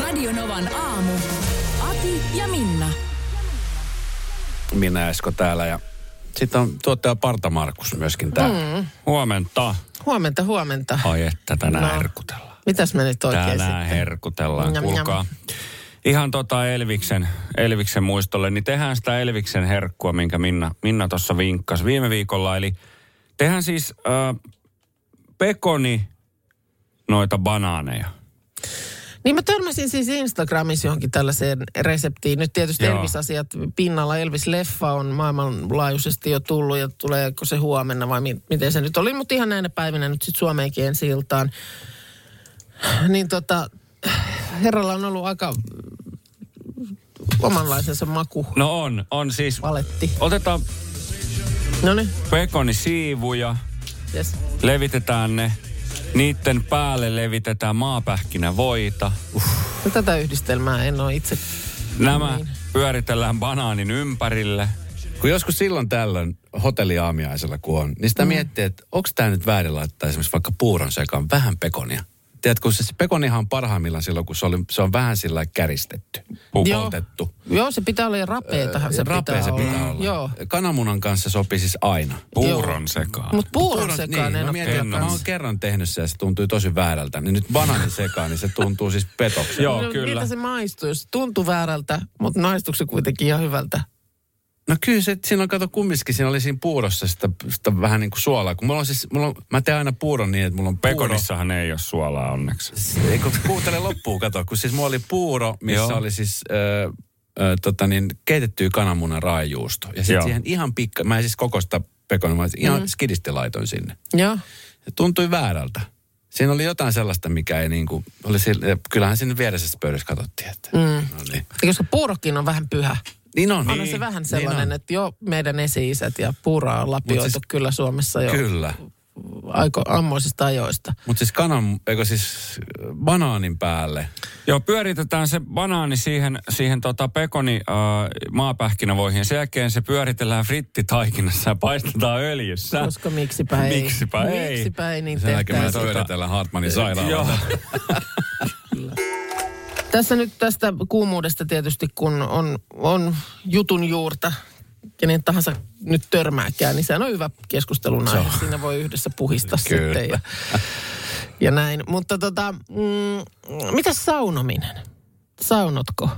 Radio Novan aamu. Ati ja Minna. Minä Esko täällä ja sitten on tuottaja Parta Markus myöskin täällä. Mm. Huomenta. Huomenta, huomenta. Ai että tänään No. herkutellaan. Mitäs me nyt oikein Tänään sitten? herkutellaan, Njam, kuulkaa. Ihan tota Elviksen, Elviksen muistolle, niin tehdään sitä Elviksen herkkua, minkä Minna, Minna tuossa vinkkasi viime viikolla. Eli tehdään siis äh, pekoni noita banaaneja. Niin mä törmäsin siis Instagramissa johonkin tällaiseen reseptiin. Nyt tietysti Joo. Elvis-asiat pinnalla. Elvis-leffa on maailmanlaajuisesti jo tullut ja tuleeko se huomenna vai mi- miten se nyt oli. Mutta ihan näinä päivinä nyt sitten Suomeenkin ensi iltaan. Niin tota, herralla on ollut aika omanlaisensa maku. No on, on siis. Valetti. Otetaan pekonisiivuja, yes. levitetään ne. Niiden päälle levitetään maapähkinävoita. Uff. No, tätä yhdistelmää en ole itse. Nämä Niin. pyöritellään banaanin ympärille. Kun joskus silloin tällöin hotelliaamiaisella kun on, niin sitä mm. miettii, että onko tämä nyt väärin laittaa esimerkiksi vaikka puuron sekaan vähän pekonia. Tiedätkö, se, se pekonihan on parhaimmillaan silloin, kun se, oli, se on vähän sillä lailla käristetty, pukoltettu. Joo, se pitää olla ja rapeetahan se Rapea pitää se olla. pitää olla. Joo. Kananmunan kanssa sopii siis aina. Puuron sekaan. Mutta puuron sekaan niin, en mä ole mietin, mä oon kerran tehnyt sen ja se tuntui tosi väärältä. Niin nyt banaanin sekaan, niin se tuntuu siis petokselta. Joo, No, kyllä. Miltä se maistuu? Jos se tuntuu väärältä, mutta maistuuko se kuitenkin ihan hyvältä? No kyllä se, siinä on, kato kumminkin, siinä oli siinä puurossa sitä, sitä vähän niin kuin suolaa. Kun mulla on siis, mulla on, mä teen aina puuron niin, että mulla on puuro. Pekonissahan ei ole suolaa onneksi. Ei kun kuuntele loppuun, kato. Kun siis mulla oli puuro, missä Joo. oli siis ö, ö, tota niin, keitettyä kananmunan raajuusto. Ja sitten siihen ihan pikka, mä en siis koko sitä pekonia, mä ihan mm. skidisti laitoin sinne. Joo. Se tuntui väärältä. Siinä oli jotain sellaista, mikä ei niinku, oli sille, kyllähän sinne vieressässä pöydässä katsottiin, että mm. no niin. Koska puurokin on vähän pyhä. Niin on. Onhan niin, se vähän niin sellainen, on. että jo meidän esi-isät ja puuraa on lapioitu Mut siis, kyllä Suomessa jo Kyllä. aiko, ammoisista ajoista. Mutta siis kanan, eikö siis banaanin päälle. Joo, pyöritetään se banaani siihen, siihen tota pekoni äh, maapähkinävoihin. Sen jälkeen se pyöritellään frittitaikinassa ja paistetaan öljyssä. Koska miksipä ei. Miksipä ei. Miksipä ei niin Sen jälkeen me pyöritellään Hartmanin Joo. Tässä nyt tästä kuumuudesta tietysti, kun on, on jutun juurta, kenen tahansa nyt törmääkään, niin sehän on hyvä keskustelun aihe. Siinä voi yhdessä puhistaa Kyllä. sitten ja, ja näin. Mutta tota, mm, mitä saunominen? Saunotko?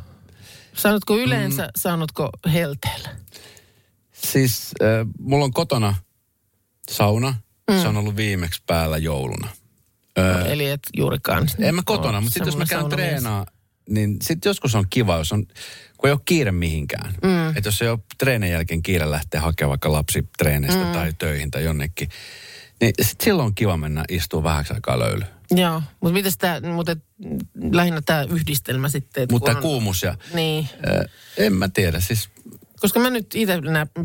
Saunotko yleensä, mm. saunotko helteellä? Siis äh, mulla on kotona sauna. Mm. Se on ollut viimeksi päällä jouluna. No, eli et juurikaan. En mä kotona, mutta sitten jos mä käyn treenaa, niin sitten joskus on kiva, jos on, kun ei ole kiire mihinkään. Mm. Että jos ei ole treenin jälkeen kiire lähteä hakemaan vaikka lapsi treeneistä mm. tai töihin tai jonnekin, niin sit silloin on kiva mennä istua vähäksi aikaa löylyyn. Joo, mutta miten tämä, mutta lähinnä tämä yhdistelmä sitten. Mutta on- kuumus ja... Niin, Äh, en mä tiedä, siis koska mä nyt itse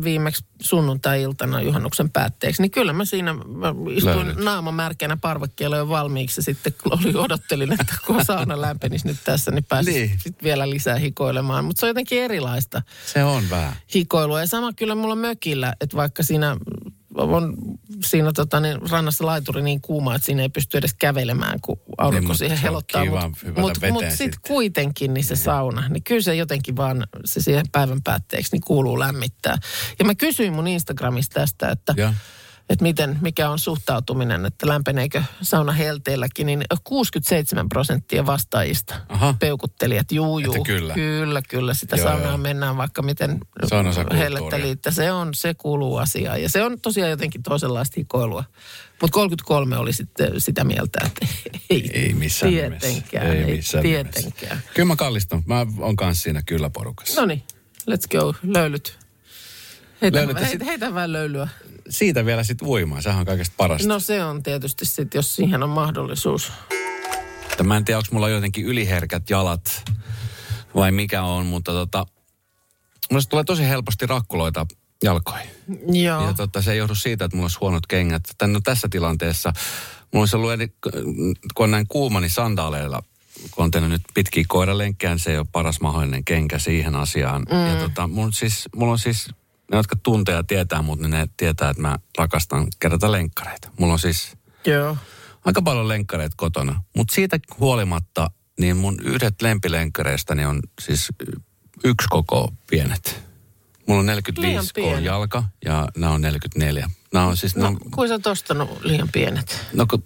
viimeksi sunnuntai-iltana juhannuksen päätteeksi, niin kyllä mä siinä mä istuin naama märkeänä parvekkeella jo valmiiksi. Sitten kun oli, odottelin, että kun sauna lämpenisi nyt tässä, niin pääsin Niin. sitten vielä lisää hikoilemaan. Mutta se on jotenkin erilaista se on vähän. hikoilua. Ja sama kyllä mulla mökillä, että vaikka siinä on siinä tota, niin, rannassa laituri niin kuuma, että siinä ei pysty edes kävelemään, kun aurinko Niin, siihen helottaa. Mutta mut, mut sitten sitten. kuitenkin niin se sauna, niin kyllä se jotenkin vaan se siihen päivän päätteeksi niin kuuluu lämmittää. Ja mä kysyin mun Instagramista tästä, että, Ja. Että miten, mikä on suhtautuminen, että lämpeneekö sauna helteelläkin, niin 67 prosenttia vastaajista Aha. peukutteli, että juu, juu, Että kyllä. kyllä, kyllä, sitä Joo, saunaa joo. mennään vaikka miten helletteli, että se on, se kuuluu asiaan. Ja se on tosiaan jotenkin toisenlaista hikoilua. Mutta 33 oli sitten sitä mieltä, että ei, Ei missään tietenkään, nimessä. ei, missään tietenkään. Nimessä. Kyllä mä kallistun. Mä oon kanssa siinä kyllä porukassa. No niin, let's go, löylyt. Heitä, heitä, heitä vähän löylyä. Siitä vielä sitten uimaan. Sehän on kaikesta parasta. No se on tietysti sitten, jos siihen on mahdollisuus. Mä en tiedä, onko mulla jotenkin yliherkät jalat vai mikä on, mutta tota, mulla tulee tosi helposti rakkuloita jalkoihin. Joo. Ja tota, se ei johdu siitä, että mulla olisi huonot kengät. Tän, no, tässä tilanteessa mulla olisi ollut, eri- kun on näin kuuma, niin sandaaleilla, kun on tehnyt nyt pitkiä koiralenkkejä, se ei ole paras mahdollinen kenkä siihen asiaan. Mm. Ja tota, mulla, siis, mulla on siis, ne jotka tuntee ja tietää mut, niin ne tietää, että mä rakastan kerätä lenkkareita. Mulla on siis Joo. aika paljon lenkkareita kotona. Mutta siitä huolimatta, niin mun yhdet lempilenkkareistani on siis yksi koko pienet. Mulla on 45 Liian K jalka ja nämä on 44. Nämä on siis, no, No, no, kuin sä oot ostanut liian pienet? no kun,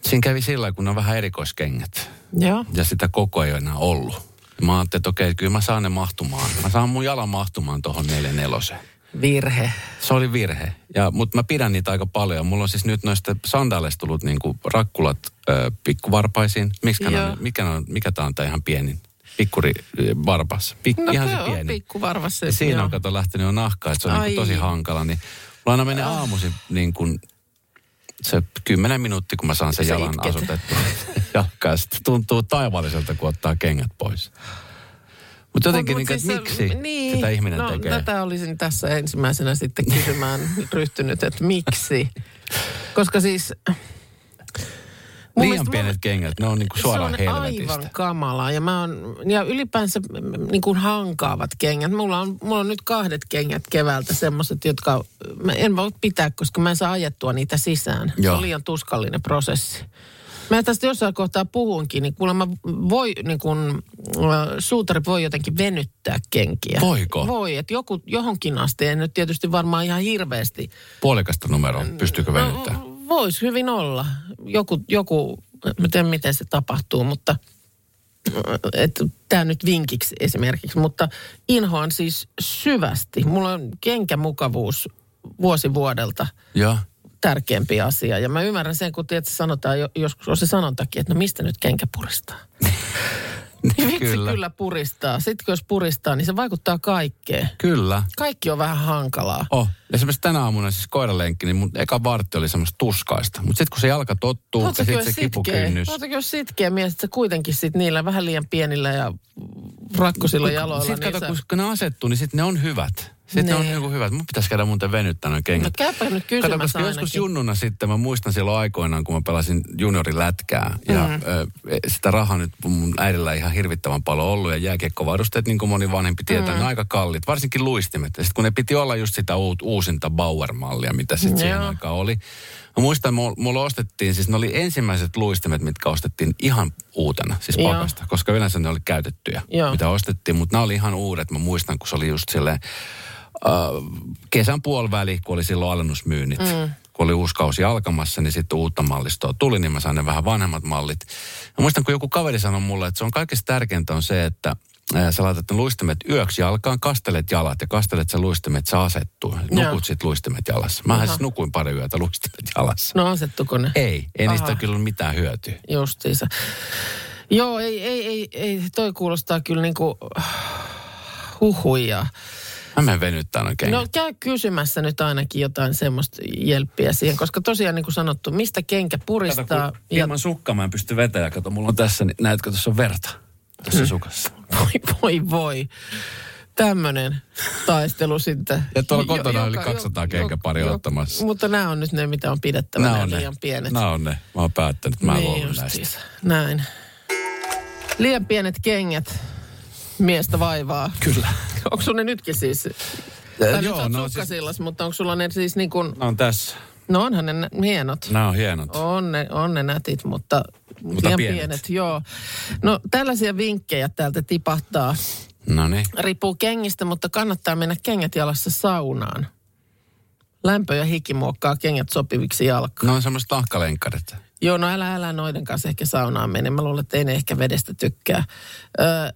siinä kävi sillä kun ne on vähän erikoiskengät. Joo. Ja sitä koko ei ole enää ollut. Mä ajattelin, että okei, kyllä mä saan ne mahtumaan. Mä saan mun jalan mahtumaan tuohon 44. Virhe. Se oli virhe. Ja, mutta mä pidän niitä aika paljon. Mulla on siis nyt noista sandaaleista tullut niinku rakkulat ö, pikkuvarpaisiin. On, mikä, on, mikä tää on tää ihan pienin? Pikkuri varpas. Pik, No ihan se se pieni. pikkuvarvassa. Ja siinä joo. on kato lähtenyt jo nahkaa, että se on Ai. niinku tosi hankala. Niin mulla aina menee aamuisin niin kuin se kymmenen minuuttia, kun mä saan sen Sä jalan itket. asutettua jalkaa. Sitten tuntuu taivaalliselta, kun ottaa kengät pois. Mutta jotenkin, Mut- niin, mut että siis se- miksi sitä ihminen no, tekee? Tätä olisin tässä ensimmäisenä sitten kysymään ryhtynyt, että miksi. Koska siis... mun Liian pienet kengät, ne on niinku suoraan se on helvetistä. aivan kamalaa. Ja, mä oon, ja ylipäänsä mm, niin kuin hankaavat kengät. Mulla on, mulla on nyt kahdet kengät keväältä, semmoiset, jotka mä en voi pitää, koska mä en saa ajettua niitä sisään. Se Joo. on liian tuskallinen prosessi. Mä tästä jossain kohtaa puhunkin, niin kuulemma voi, niin kun, äh, suutari voi jotenkin venyttää kenkiä. Voiko? Voi, että joku, johonkin asti, en nyt tietysti varmaan ihan hirveästi. Puolikasta numeroa, pystyykö venyttää? No, Voisi hyvin olla. Joku, joku mä tiedän miten se tapahtuu, mutta tämä nyt vinkiksi esimerkiksi, mutta inhoan siis syvästi. Mulla on kenkämukavuus vuosi vuodelta Joo. tärkeämpi asia. Ja mä ymmärrän sen, kun tiedät, sanotaan, jo- joskus on se sanontakin, että no mistä nyt kenkä puristaa? Niin vitsi kyllä. kyllä puristaa. Sitten kun jos puristaa, niin se vaikuttaa kaikkeen. Kyllä. Kaikki on vähän hankalaa. Oh, esimerkiksi tänä aamuna siis koiralenkki, niin mun eka vartti oli semmoista tuskaista. Mutta sitten kun se jalka tottuu ja sitten se kipukynnys. oletko jos sitkeä mies, että sä kuitenkin sit niillä vähän liian pienillä ja rakkosilla jaloilla. Sitten niin kato, sä- kun ne asettuu, niin sitten ne on hyvät. Sitten ne on Niin. niinku hyvät. Mun pitäisi käydä muuten venyttää noin No kengät. käypä nyt Kato, kysymässä koska joskus junnuna sitten, mä muistan silloin aikoinaan, kun mä pelasin juniorilätkää. Ja Mm. ö, sitä rahaa nyt mun äidillä ihan hirvittävän paljon ollut. Ja jääkiekkovarusteet, niin kuin moni vanhempi tietää, Mm. ne on aika kalliit. Varsinkin luistimet. Ja sitten kun ne piti olla just sitä uut, uusinta Bauer-mallia, mitä sitten siihen aikaan oli. Mä muistan, mulla, ostettiin, siis ne oli ensimmäiset luistimet, mitkä ostettiin ihan uutena, siis Joo. pakasta. Koska yleensä ne oli käytettyjä, Joo. mitä ostettiin. Mutta nämä oli ihan uudet. Mä muistan, kun se oli just silleen, äh, kesän puoliväli, kun oli silloin alennusmyynnit. Mm. Kun oli uusi kausi alkamassa, niin sitten uutta mallistoa tuli, niin mä sain ne vähän vanhemmat mallit. Mä muistan, kun joku kaveri sanoi mulle, että se on kaikista tärkeintä on se, että sä laitat ne luistimet yöksi jalkaan, kastelet jalat ja kastelet sen luistimet, se asettuu. Joo. Nukut sit luistimet jalassa. Mä siis nukuin pari yötä luistimet jalassa. No asettuko ne? Ei, ei niistä Aha. ole kyllä mitään hyötyä. Justiinsa. Joo, ei, ei, ei, ei, toi kuulostaa kyllä niinku huhuja. Mä menen venyttää noin kengät. No käy kysymässä nyt ainakin jotain semmoista jelppiä siihen, koska tosiaan niin kuin sanottu, mistä kenkä puristaa. Kato, kun ja ilman sukkaa mä en pysty vetämään. Kato, mulla on tässä, niin näetkö, tuossa on verta. Tuossa Mm. sukassa. Voi, voi, voi. Tämmöinen taistelu sitten. Ja tuolla kotona joka- 200 jo- kenkäparia jo- ottamassa. Mutta nämä on nyt ne, mitä on pidettävä, Nämä on ne. liian pienet. Nämä on ne. Mä oon päättänyt, mä luovun näistä. justiinsa. Näin. Liian pienet kengät miestä vaivaa. Kyllä. Onko sun ne nytkin siis? Ja, Tai nyt joo, on no, siis, mutta onko sulla ne siis niin kuin, ne on tässä. No onhan ne hienot. Nämä on hienot. On ne, on ne nätit, mutta, Mutta liian pienet. pienet. Joo. No tällaisia vinkkejä täältä tipahtaa. No niin. Riippuu kengistä, mutta kannattaa mennä kengät jalassa saunaan. Lämpö ja hiki muokkaa kengät sopiviksi jalkaan. Ne on semmoiset tahkalenkkarit. Joo, no älä, älä noiden kanssa ehkä saunaan mene. Mä luulen, että ei ne ehkä vedestä tykkää.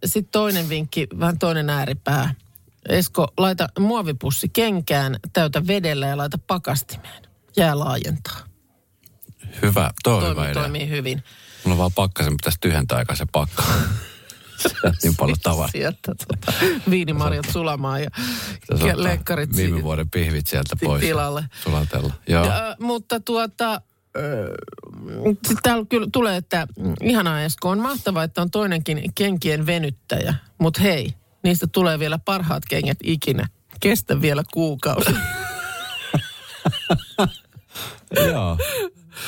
Sitten toinen vinkki, vähän toinen ääripää. Esko, laita muovipussi kenkään, täytä vedellä ja laita pakastimeen. Jää laajentaa. Hyvä, toi on hyvä idea. toimii hyvin. Mulla on vaan pakkasen, pitäisi tyhjentää aika se pakka. Niin paljon tavaraa. Sieltä tota, viinimarjat sulamaan ja, ja ottaa lenkkarit Viime si- vuoden pihvit sieltä pois. tilalle. Sulatella. Joo. Ja, mutta tuota, sitten täällä kyllä tulee, että mm, ihanaa Esko, on mahtavaa, että on toinenkin kenkien venyttäjä. Mutta hei, niistä tulee vielä parhaat kengät ikinä. Kestä vielä kuukausi. Joo.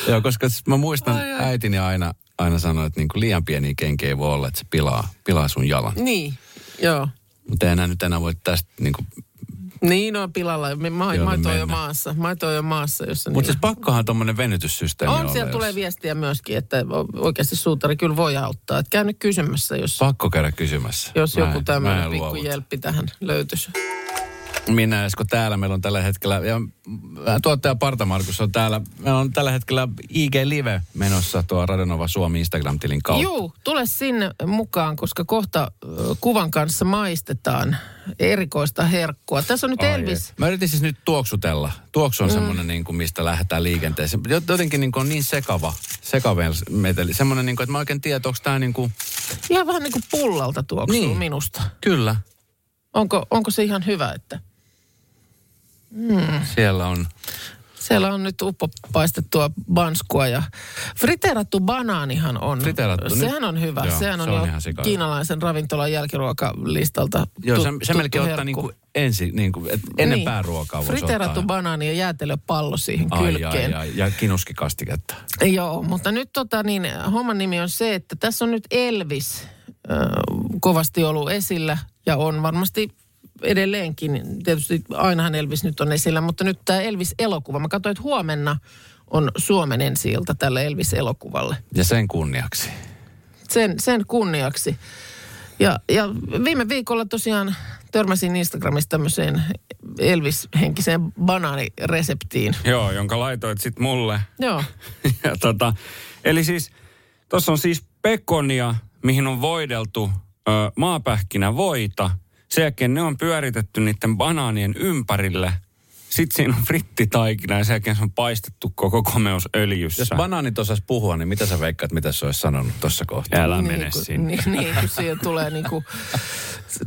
Joo, koska siis mä muistan ai, ai. äitini aina, aina sanoi, että niinku liian pieni kenki ei voi olla, että se pilaa, pilaa sun jalan. niin, joo. Mutta enää nyt enää voi tästä niinku Niin on pilalla. Joo, maito on jo maassa. Maito on jo maassa, jossa Mutta siis niillä- pakkohan tuommoinen venytyssysteemi On, siellä jos- tulee viestiä myöskin, että oikeasti suutari kyllä voi auttaa. Et käy nyt kysymässä, jos, Pakko käydä kysymässä. jos Mä joku en- mä tämmöinen en pikku jelppi tähän löytyisi. Minä Esko täällä. Meillä on tällä hetkellä, ja tuottaja Parta Markus on täällä. Meillä on tällä hetkellä IG Live menossa tuo Radionova Suomi Instagram-tilin kautta. Juu, tule sinne mukaan, koska kohta kuvan kanssa maistetaan erikoista herkkua. Tässä on nyt Ai Elvis. ei. Mä yritin siis nyt tuoksutella. Tuoksu on mm. semmoinen, niin kuin, mistä lähdetään liikenteeseen. Jotenkin niin kuin on niin sekava, meteli. Semmoinen, niin kuin, että mä oikein tiedän, onko tämä niin kuin... Ihan vähän niin kuin pullalta tuoksuu Niin. minusta. Kyllä, Onko, onko se ihan hyvä, että siellä on... siellä on nyt uppopaistettua banskua ja friteerattu banaanihan on. Friteerattu, nyt- Sehän on hyvä. Joo, Sehän on, se on jo kiinalaisen ravintolan jälkiruokalistalta Joo, se, se melkein tuttu ottaa niin herkku. kuin ensi, niin kuin, että ennen niin. pääruokaa voisi Friteerattu ottaa. banaani ja jäätelöpallo siihen Ai, kylkeen. ai, ai, ja kinuskikastiketta. Joo, mutta nyt tota niin, homman nimi on se, että tässä on nyt Elvis äh, kovasti ollut esillä ja on varmasti edelleenkin. Tietysti ainahan Elvis nyt on esillä, mutta nyt tämä Elvis-elokuva. Mä katsoin, että huomenna on Suomen ensi tälle Elvis-elokuvalle. Ja sen kunniaksi. Sen, sen kunniaksi. Ja, ja viime viikolla tosiaan törmäsin Instagramissa tämmöiseen Elvis-henkiseen banaanireseptiin. Joo, jonka laitoit sitten mulle. Joo. ja tota, eli siis, tuossa on siis pekonia, mihin on voideltu ö, maapähkinä voita. Sen jälkeen ne on pyöritetty niiden banaanien ympärille. Sitten siinä on frittitaikina ja sen jälkeen se on paistettu koko komeusöljyssä. Jos banaanit osas puhua, niin mitä sä veikkaat, mitä se olisi sanonut tuossa kohtaa? Älä niin, mene kun, sinne. Niin, niin kun siihen tulee niin kuin,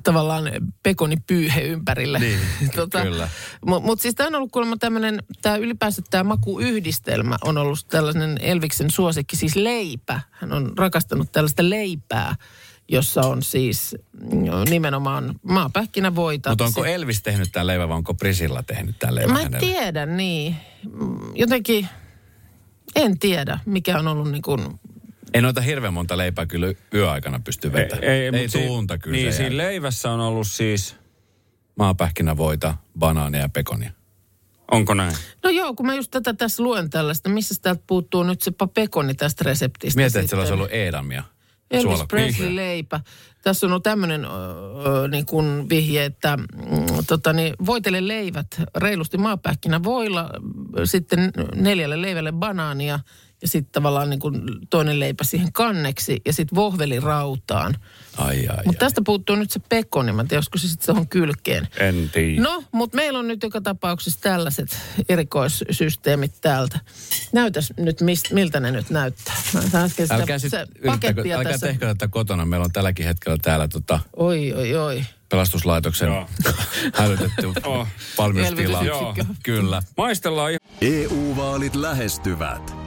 tavallaan pekonipyyhe ympärille. Niin, tota, kyllä. Mutta mut siis tämä on ollut kuulemma tämmöinen, tämä ylipäänsä tämä makuyhdistelmä on ollut tällainen Elviksen suosikki, siis leipä. Hän on rakastanut tällaista leipää, jossa on siis mm, nimenomaan maapähkinävoita. Mutta onko Elvis tehnyt tämän leivän vai onko Prisilla tehnyt tämän leivän Mä en hänelle? tiedä, niin. Jotenkin, en tiedä, mikä on ollut niin kuin Ei noita hirveän monta leipää kyllä yöaikana pysty vetämään. Ei, ei si- tuunta kyllä Niin, siinä leivässä on ollut siis, Maapähkinävoita, banaania ja pekonia. onko näin? No joo, kun mä just tätä tässä luen tällaista, missä täältä puuttuu nyt se pekoni tästä reseptistä. Mietin, että siellä olisi ollut Edamia. Elvis. Presley leipä. Tässä on tämmöinen öö, niin kuin vihje, että mm, tota, niin, voitele leivät reilusti maapähkinä voilla, sitten neljälle leivälle banaania ja sitten tavallaan niin kuin toinen leipä siihen kanneksi ja sitten vohveli rautaan. Ai, ai, Mutta ai. tästä puuttuu nyt se pekoni, mä en tiedä, olisiko se sitten tuohon kylkeen. En tiedä. No, mutta meillä on nyt joka tapauksessa tällaiset erikoissysteemit täältä. Näytäs nyt, mist, miltä ne nyt näyttää. Mä sitä, Älkää, sit se yrittäkö, älkää tässä. tehkö tätä kotona. Meillä on tälläkin hetkellä täällä tota, Oi, oi, oi. pelastuslaitoksen Joo. hälytetty valmiustila. Kyllä. Maistellaan EU-vaalit lähestyvät.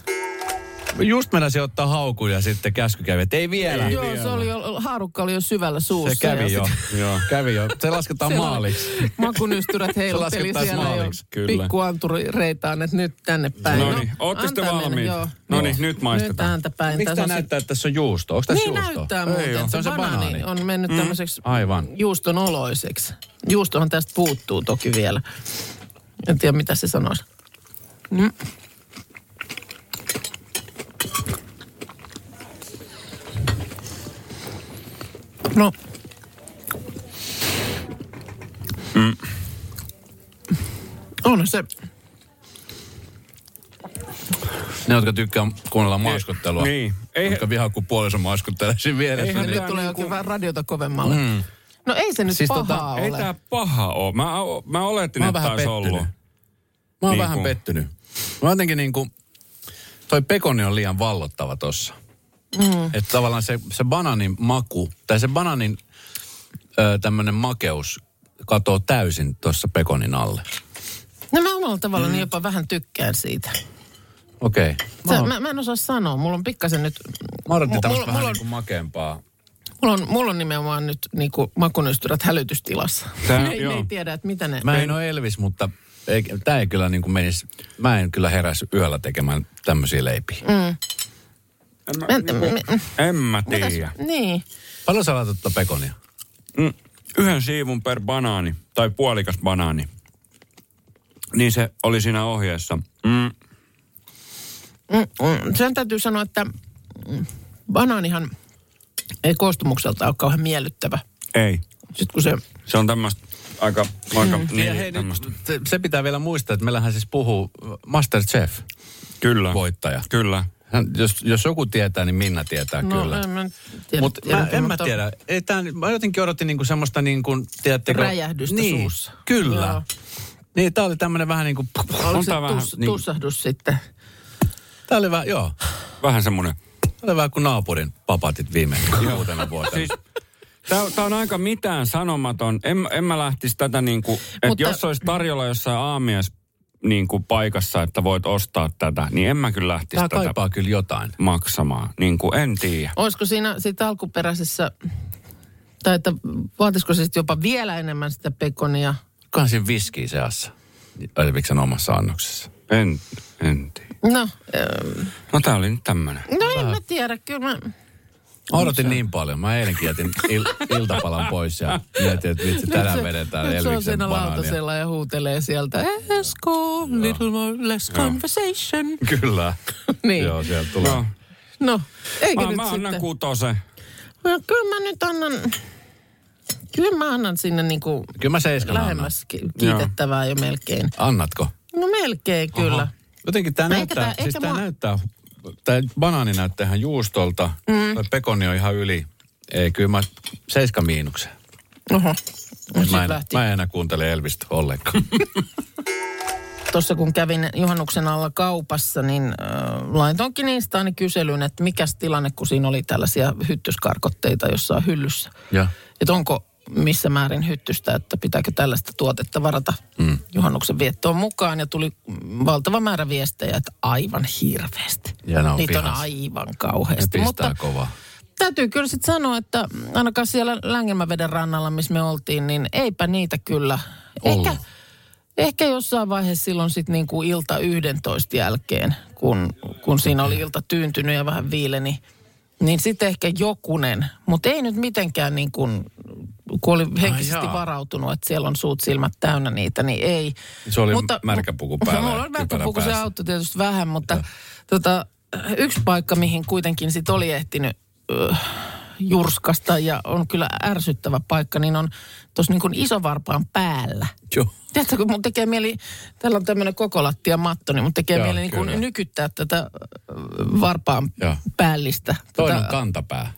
Just meinasin ottaa haukun ja sitten käsky kävi, että ei vielä. Joo, se oli jo, haarukka oli jo syvällä suussa. Se kävi jo. sit- Joo. Kävi jo. Se lasketaan maaliksi. Makunystyrät heilutteli siellä jo maaliksi, kyllä. pikkuanturi reitaan, että nyt tänne päin. No niin, ootte sitten mennä, valmiit? No niin, nyt maistetaan. Nyt ääntä päin. Miksi tämä näyttää, että tässä on juusto? Onko tässä Niin juusto? näyttää Ei muuten. oo. Se on se banaani. on mennyt tämmöiseksi Aivan. juuston oloiseksi. Juustohan tästä puuttuu toki vielä. En tiedä, mitä se sanoisi. Mm. No. On se. Ne, jotka tykkää kuunnella maiskottelua. Niin. Ei- Jotka vihaa, kun puoliso maiskottelee siinä vieressä. Eihän Niin. Nyt tulee oikein vähän radiota kovemmalle. Mm. No ei se nyt Siis siis tota, pahaa Ei ole. tää paha oo. Mä, mä oletin, Mä että taisi pettynyt. ollut. Mä oon Niin vähän kuin- pettynyt. Mä jotenkin niinku, toi pekoni on liian vallottava tossa. Mm. Että tavallaan se, se bananin maku, tai se bananin ö, tämmönen makeus katoo täysin tuossa pekonin alle. No mä omalla tavalla niin jopa vähän tykkään siitä. Okei. Okay. Sä, mä, mä en osaa sanoa. Mulla on pikkasen nyt... Mä odotin Mulla- mulla vähän on- niinku makeampaa. Mulla on, mulla on nimenomaan nyt niinku makunystyrät hälytystilassa. Tää- ne, ei- ne joo. ei tiedä, että mitä ne... Mä en ole Elvis, mutta tää ei kyllä niinku menisi, mä en kyllä heräisi yöllä tekemään tämmöisiä leipiä. Mm. En, en, En mä tiedä. niin. Paljon sä laitat tuota pekonia? Mm, yhden siivun per banaani, tai puolikas banaani. Niin se oli siinä ohjeessa. Mm, Mm, mm, sen täytyy sanoa, että mm, banaanihan ei koostumukselta ole kauhean miellyttävä. ei. Sitten kun se... Se on tämmöistä aika, aika mm. Ja niin, hei, nyt, tämmöistä. se, se pitää vielä muistaa, että meillähän siis puhuu Masterchef, Kyllä. voittaja. Kyllä. Hän, jos, jos joku tietää, niin Minna tietää No, kyllä. en mä tiedä, Mutta tiedä, mä, en mä mutta- tiedä. Ei tää, mä jotenkin odotin niinku semmoista niin kuin, tiedättekö? Räjähdystä niin, suussa. Kyllä. Joo. Niin, tää oli tämmönen vähän niin kuin... Oliko se tää vähän tus, niin- tussahdus sitten? Tää oli vähän, joo. Vähän semmoinen. Tää oli vähän kuin naapurin papatit viime uutena vuotena. Siis, Tämä on aika mitään sanomaton. En, en mä lähtisi tätä niin kuin, että Mutta- jos olisi tarjolla jossain aamies niin kuin paikassa, että voit ostaa tätä, niin en mä kyllä lähtisi Tää tätä kaipaa kyllä jotain. maksamaan. Niin kuin en tiedä. Olisiko siinä siitä alkuperäisessä, tai että vaatisiko se sitten jopa vielä enemmän sitä pekonia? Onkohan siinä viskiä seassa? Elviksen omassa annoksessa. En, en tiedä. No, ähm, No tää oli nyt tämmönen. no en mä tiedä, kyllä mä... Mä odotin niin paljon. Mä eilenkin jätin il- iltapalan pois ja mietin, että vitsi, tänään se- vedetään nyt se on Elviksen siinä banaania. lautasella ja huutelee sieltä, Esko, little more, less conversation. Kyllä. niin. Joo, sieltä tulee. No, No, eikö mä, nyt mä annan sitten? kutosen. No, kyllä mä nyt annan, kyllä mä annan sinne niinku Kyllä mä annan. lähemmäs ki- kiitettävää jo melkein. Annatko? No melkein kyllä. Jotenkin tämä näyttää, tää- siis tämä mua- näyttää, tämä banaani näyttää ihan juustolta. Mm. Pekoni on ihan yli. Ei, kyllä mä seiska miinuksen. Oho. No, Mä en, lähti. mä en enää kuuntele Elvistä ollenkaan. Tuossa kun kävin juhannuksen alla kaupassa, niin äh, laitoinkin Instaani kyselyn, että mikäs tilanne, kun siinä oli tällaisia hyttyskarkotteita jossain hyllyssä. ja. Että onko missä määrin hyttystä, että pitääkö tällaista tuotetta varata mm. juhannuksen viettoon mukaan. Ja tuli valtava määrä viestejä, että aivan hirveästi. Ja ne on Niitä on pihassa. aivan Ne kauheasti. pistää Mutta kovaa. täytyy kyllä sitten sanoa, että ainakaan siellä Längelmäveden rannalla, missä me oltiin, niin eipä niitä kyllä. Ollut. Ehkä, ehkä jossain vaiheessa silloin sitten niin kuin ilta 11 jälkeen, kun, kun siinä oli ilta tyyntynyt ja vähän viileni, niin sitten ehkä jokunen, mutta ei nyt mitenkään niin kuin, kun oli henkisesti jaa. varautunut, että siellä on suut silmät täynnä niitä, niin ei. Se oli märkäpuku päällä Mulla oli kypärä märkäpuku, se auttoi tietysti vähän, mutta tota, yksi paikka, mihin kuitenkin sit oli ehtinyt ö, jurskasta ja on kyllä ärsyttävä paikka, niin on tuossa niin kuin isovarpaan päällä. Joo. Tiedätkö, kun mun tekee mieli, täällä on tämmöinen kokolattia matto, niin mun tekee Joo, mieli niin kuin nykyttää tätä varpaan Joo. päällistä. Toinen Tätä- kantapää.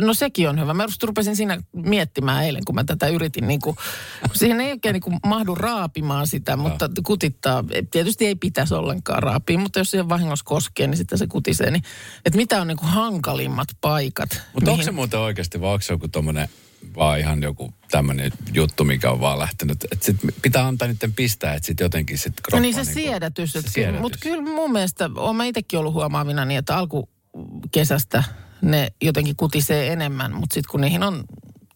No sekin on hyvä. Mä just rupesin siinä miettimään eilen, kun mä tätä yritin. Niin kuin, siihen ei oikein niin kuin mahdu raapimaan sitä, mutta kutittaa. Tietysti ei pitäisi ollenkaan raapia, mutta jos siihen vahingossa koskee, niin sitten se kutisee. Niin, että mitä on niin kuin hankalimmat paikat? Mutta onko se muuten oikeasti vai onko se joku tommonen vaan ihan joku tämmöinen juttu, mikä on vaan lähtenyt. Että sit pitää antaa niiden pistää, että sitten jotenkin sit No niin se niinku- siedätys. Mutta kyllä mun mielestä, olen mä itsekin ollut huomaavina niin, että alkukesästä ne jotenkin kutisee enemmän, mutta sitten kun niihin on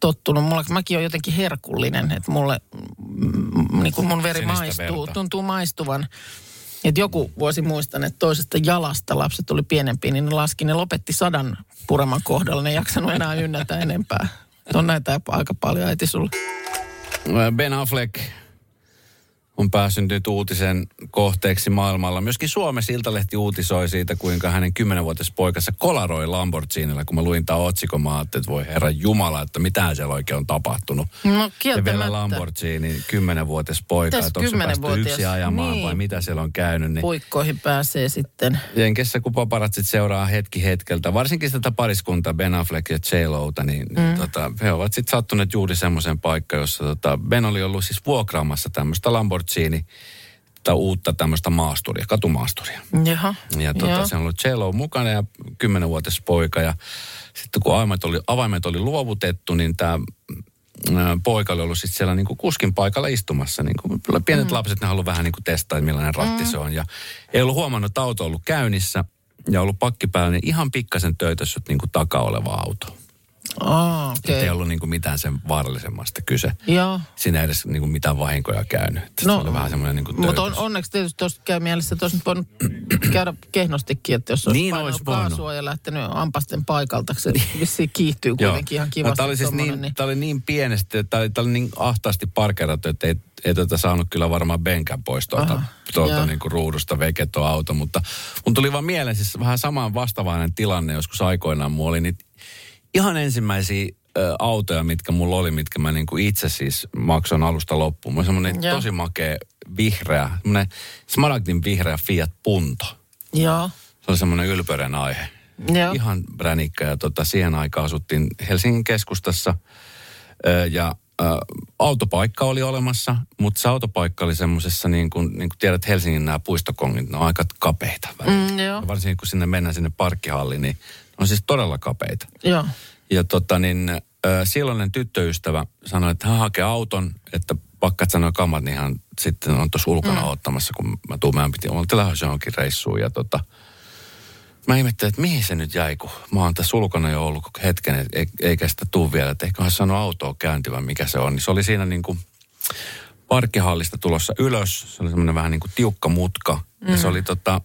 tottunut, mulla, mäkin olen jotenkin herkullinen, että mulle mm, niin kuin mun veri Sinistä maistuu, verta. tuntuu maistuvan. Että joku vuosi muistan, että toisesta jalasta lapset oli pienempiä, niin ne laski, ne lopetti sadan pureman kohdalla, ne ei jaksanut enää ynnätä enempää. On näitä aika paljon äiti sulle. Ben Affleck on päässyt nyt uutisen kohteeksi maailmalla. Myöskin Suomessa Iltalehti uutisoi siitä, kuinka hänen kymmenenvuotias poikansa kolaroi Lamborghinilla. Kun mä luin tämän otsikon, mä ajattelin, että voi herra Jumala, että mitä siellä oikein on tapahtunut. No Ja vielä. Lamborghini, kymmenenvuotias poika, Mitäs että onko se päästy yksin ajamaan Niin. vai mitä siellä on käynyt. Niin Puikkoihin pääsee sitten. Jenkessä, kun paparatsit seuraa hetki hetkeltä, varsinkin tätä pariskuntaa Ben Affleck ja J. Lota, niin, mm. niin tota, he ovat sitten sattuneet juuri semmoiseen paikkaan, jossa tota, Ben oli ollut siis vuokraamassa tämmöistä Lamborghini, tai uutta tämmöistä maasturia, katumaasturia. Jaha. Ja tota, se on ollut j mukana ja kymmenenvuotias poika. Ja sitten kun avaimet oli, avaimet oli luovutettu, niin tämä poika oli ollut sitten siellä niin kuin kuskin paikalla istumassa. Niin kuin pienet mm. lapset, ne haluaa vähän niin kuin testaa, millainen ratti mm. se on. Ja ei ollut huomannut, että auto on ollut käynnissä ja ollut pakki päällä, niin ihan pikkasen töytössyt niin kuin takaa oleva auto. Aa, Okay. okei. Ei ollut niin kuin mitään sen vaarallisemmasta kyse. Joo. Siinä ei edes niin kuin mitään vahinkoja käynyt. Että se oli vähän semmoinen niin kuin mutta on, onneksi tietysti tuosta käy mielessä, että olisi voinut käydä kehnostikin, että jos olisi Niin painanut olisi kaasua ja lähtenyt ampasten paikalta, se vissiin kiihtyy kuitenkin ihan No, kivasti. Tämä oli siis niin, tää oli niin pienestä, tämä oli, tää oli niin ahtaasti parkerattu, että ei, ei tätä saanut kyllä varmaan benkään pois tuolta, Aha, tuolta niin kuin ruudusta veke tuo auto. Mutta mun tuli vaan mieleen siis vähän samaan vastaavainen tilanne joskus aikoinaan. Mulla oli niitä ihan ensimmäisiä ö, autoja, mitkä mulla oli, mitkä mä niin kuin itse siis maksoin alusta loppuun. Mulla semmoinen Joo. tosi makea vihreä, semmoinen smaragdin vihreä Fiat Punto. Joo. Se oli semmoinen ylpeyden aihe. Joo. Ihan ränikkä ja tota, siihen aikaan asuttiin Helsingin keskustassa ö, ja ö, autopaikka oli olemassa, mutta se autopaikka oli semmoisessa niin kuin, niin kuin tiedät Helsingin nämä puistokongit, ne on aika kapeita. välillä. Mm, joo. Ja varsinkin kun sinne mennään sinne parkkihalliin, niin on siis todella kapeita. Joo. Ja tota niin, ö, silloinen tyttöystävä sanoi, että hän hakee auton, että pakkat sanoi kamat, niin hän sitten on tuossa ulkona mm. ottamassa, kun mä tuun, mä piti, oltiin lähdössä johonkin reissuun ja tota, mä ihmettelin, että mihin se nyt jäi, kun mä oon tässä ulkona jo ollut hetken, et ei, eikä sitä tuu vielä, että eiköhän saanut autoa kääntyvän, mikä se on. Niin se oli siinä niin kuin parkkihallista tulossa ylös, se oli semmoinen vähän niin kuin tiukka mutka, mm. ja se oli tota,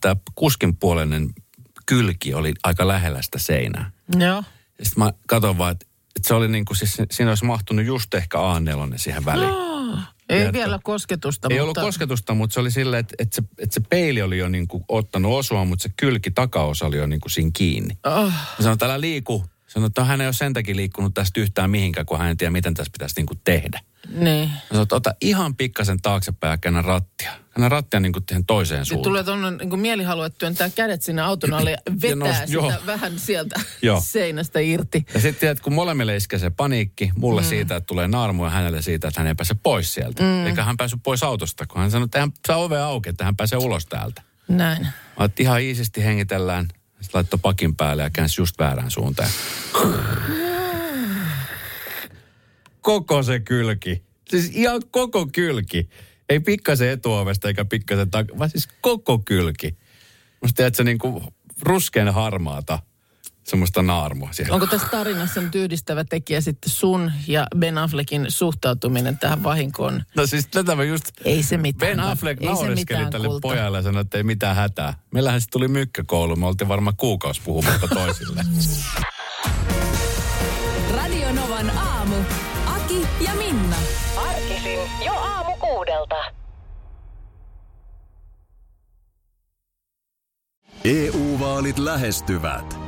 tämä kuskin puolinen kylki oli aika lähellä sitä seinää. Joo. Ja sitten mä katson vaan, että, se oli niin kuin, siis siinä olisi mahtunut just ehkä A4 siihen väliin. Ei Tiedätkö? vielä kosketusta, Ei mutta... ollut kosketusta, mutta se oli silleen, että, että, se, että se peili oli jo niin kuin ottanut osua, mutta se kylki takaosa oli jo niin kuin siinä kiinni. Oh, Mä sanoin, että älä liiku. Sanoin, että hän ei ole sen takia liikkunut tästä yhtään mihinkään, kun hän ei tiedä, miten tässä pitäisi niin kuin tehdä. niin. Sanoin, että ota ihan pikkasen taaksepäin ja käännä rattia. Käännä rattia niin kuin siihen toiseen Ja suuntaan. tulee tuonne niin mielihalu, että työntää kädet sinne auton alle ja vetää nous- sitä joo. vähän sieltä Joo. seinästä irti. Ja sitten tiedät, kun molemmille iskee se paniikki, mulle mm. siitä, että tulee naarmu ja hänelle siitä, että hän ei pääse pois sieltä. Mm. Eikä hän päässyt pois autosta, kun hän sanoi, että hän saa ove auki, että hän pääsee ulos täältä. Näin. Mä ihan iisisti hengitellään, sitten laittoi pakin päälle ja käänsi just väärään suuntaan. Koko se kylki. Siis ihan koko kylki. Ei pikkasen etuovesta eikä pikkasen tak... vaan siis koko kylki. Musta tiedät, se niinku ruskean harmaata semmoista naarmua siellä. Onko tässä tarinassa nyt yhdistävä tekijä sitten sun ja Ben Affleckin suhtautuminen tähän vahinkoon? No siis tätä mä just... Ei se mitään. Ben Affleck Ei se naureskeli mitään, tälle kulta. pojalle ja sanoi, että ei mitään hätää. Meillähän se tuli mykkäkoulu, me oltiin varmaan kuukausi puhumatta toisille. Radio Novan aamu. Aki ja Minna. Arkisin jo aamu kuudelta. EU-vaalit lähestyvät.